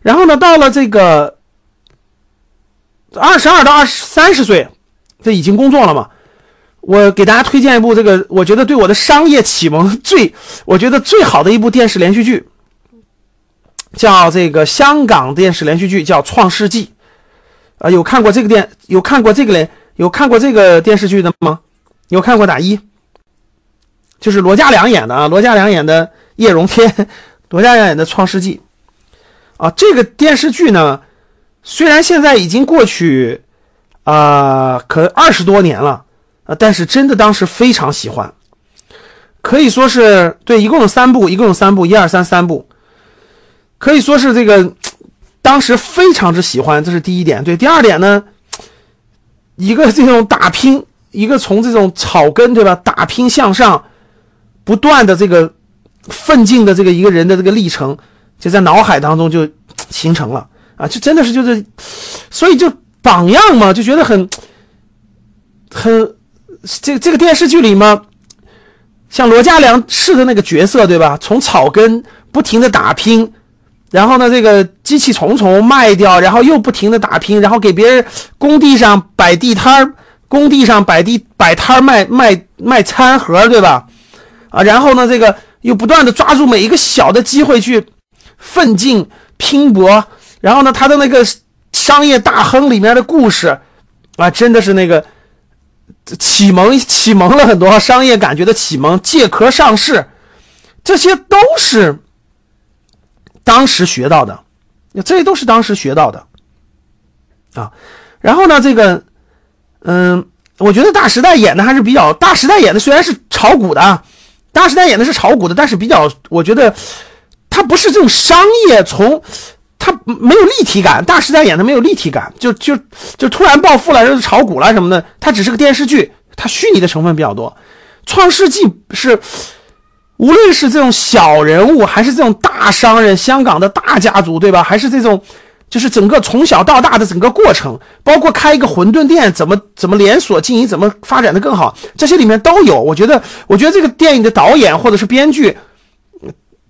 然后呢，到了这个二十二到二十三十岁，这已经工作了嘛。我给大家推荐一部这个，我觉得对我的商业启蒙最，我觉得最好的一部电视连续剧，叫这个香港电视连续剧，叫《创世纪》。啊，有看过这个电，有看过这个连，有看过这个电视剧的吗？有看过打一？就是罗嘉良演的啊，罗嘉良演的叶荣添，罗嘉良演的《创世纪》啊，这个电视剧呢，虽然现在已经过去啊，可二十多年了啊，但是真的当时非常喜欢，可以说是对，一共有三部，一共有三部，一二三三部，可以说是这个当时非常之喜欢，这是第一点。对，第二点呢，一个这种打拼，一个从这种草根对吧，打拼向上。不断的这个奋进的这个一个人的这个历程，就在脑海当中就形成了啊，就真的是就是，所以就榜样嘛，就觉得很很这这个电视剧里嘛，像罗嘉良饰的那个角色对吧？从草根不停的打拼，然后呢这个机器重重卖掉，然后又不停的打拼，然后给别人工地上摆地摊工地上摆地摆摊卖卖卖餐盒对吧？啊，然后呢，这个又不断的抓住每一个小的机会去奋进拼搏，然后呢，他的那个商业大亨里面的故事啊，真的是那个启蒙启蒙了很多商业感觉的启蒙，借壳上市，这些都是当时学到的，这些都是当时学到的啊。然后呢，这个嗯，我觉得大时代演的还是比较，大时代演的虽然是炒股的。大时代演的是炒股的，但是比较，我觉得他不是这种商业，从他没有立体感。大时代演的没有立体感，就就就突然暴富了，就是炒股了什么的。它只是个电视剧，它虚拟的成分比较多。创世纪是无论是这种小人物，还是这种大商人，香港的大家族，对吧？还是这种。就是整个从小到大的整个过程，包括开一个馄饨店怎么怎么连锁经营，怎么发展的更好，这些里面都有。我觉得，我觉得这个电影的导演或者是编剧，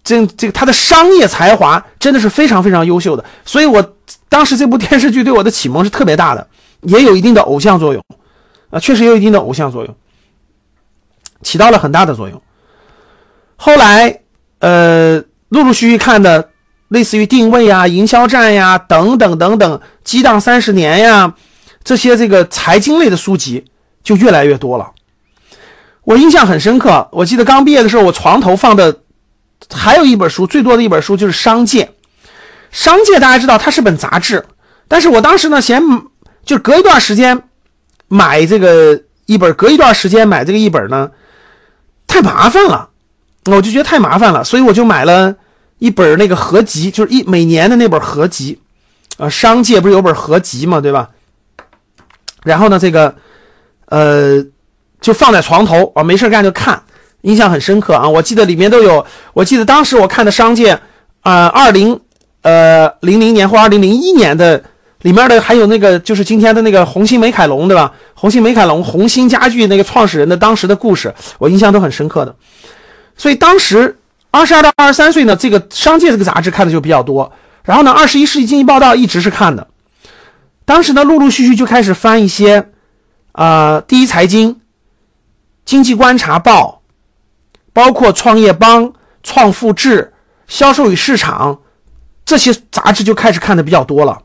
这这个他的商业才华真的是非常非常优秀的。所以我当时这部电视剧对我的启蒙是特别大的，也有一定的偶像作用啊，确实有一定的偶像作用，起到了很大的作用。后来，呃，陆陆续续看的。类似于定位呀、营销战呀等等等等，激荡三十年呀，这些这个财经类的书籍就越来越多了。我印象很深刻，我记得刚毕业的时候，我床头放的还有一本书，最多的一本书就是《商界》。《商界》大家知道它是本杂志，但是我当时呢嫌就隔一段时间买这个一本，隔一段时间买这个一本呢太麻烦了，我就觉得太麻烦了，所以我就买了。一本那个合集，就是一每年的那本合集，啊，商界不是有本合集嘛，对吧？然后呢，这个，呃，就放在床头啊，没事干就看，印象很深刻啊。我记得里面都有，我记得当时我看的商界，啊，二零呃零零年或二零零一年的里面的还有那个就是今天的那个红星美凯龙，对吧？红星美凯龙，红星家具那个创始人的当时的故事，我印象都很深刻的。所以当时。二十二到二十三岁呢，这个《商界》这个杂志看的就比较多。然后呢，《二十一世纪经济报道》一直是看的。当时呢，陆陆续续就开始翻一些，啊，《第一财经》《经济观察报》，包括《创业邦》《创富志》《销售与市场》这些杂志就开始看的比较多了。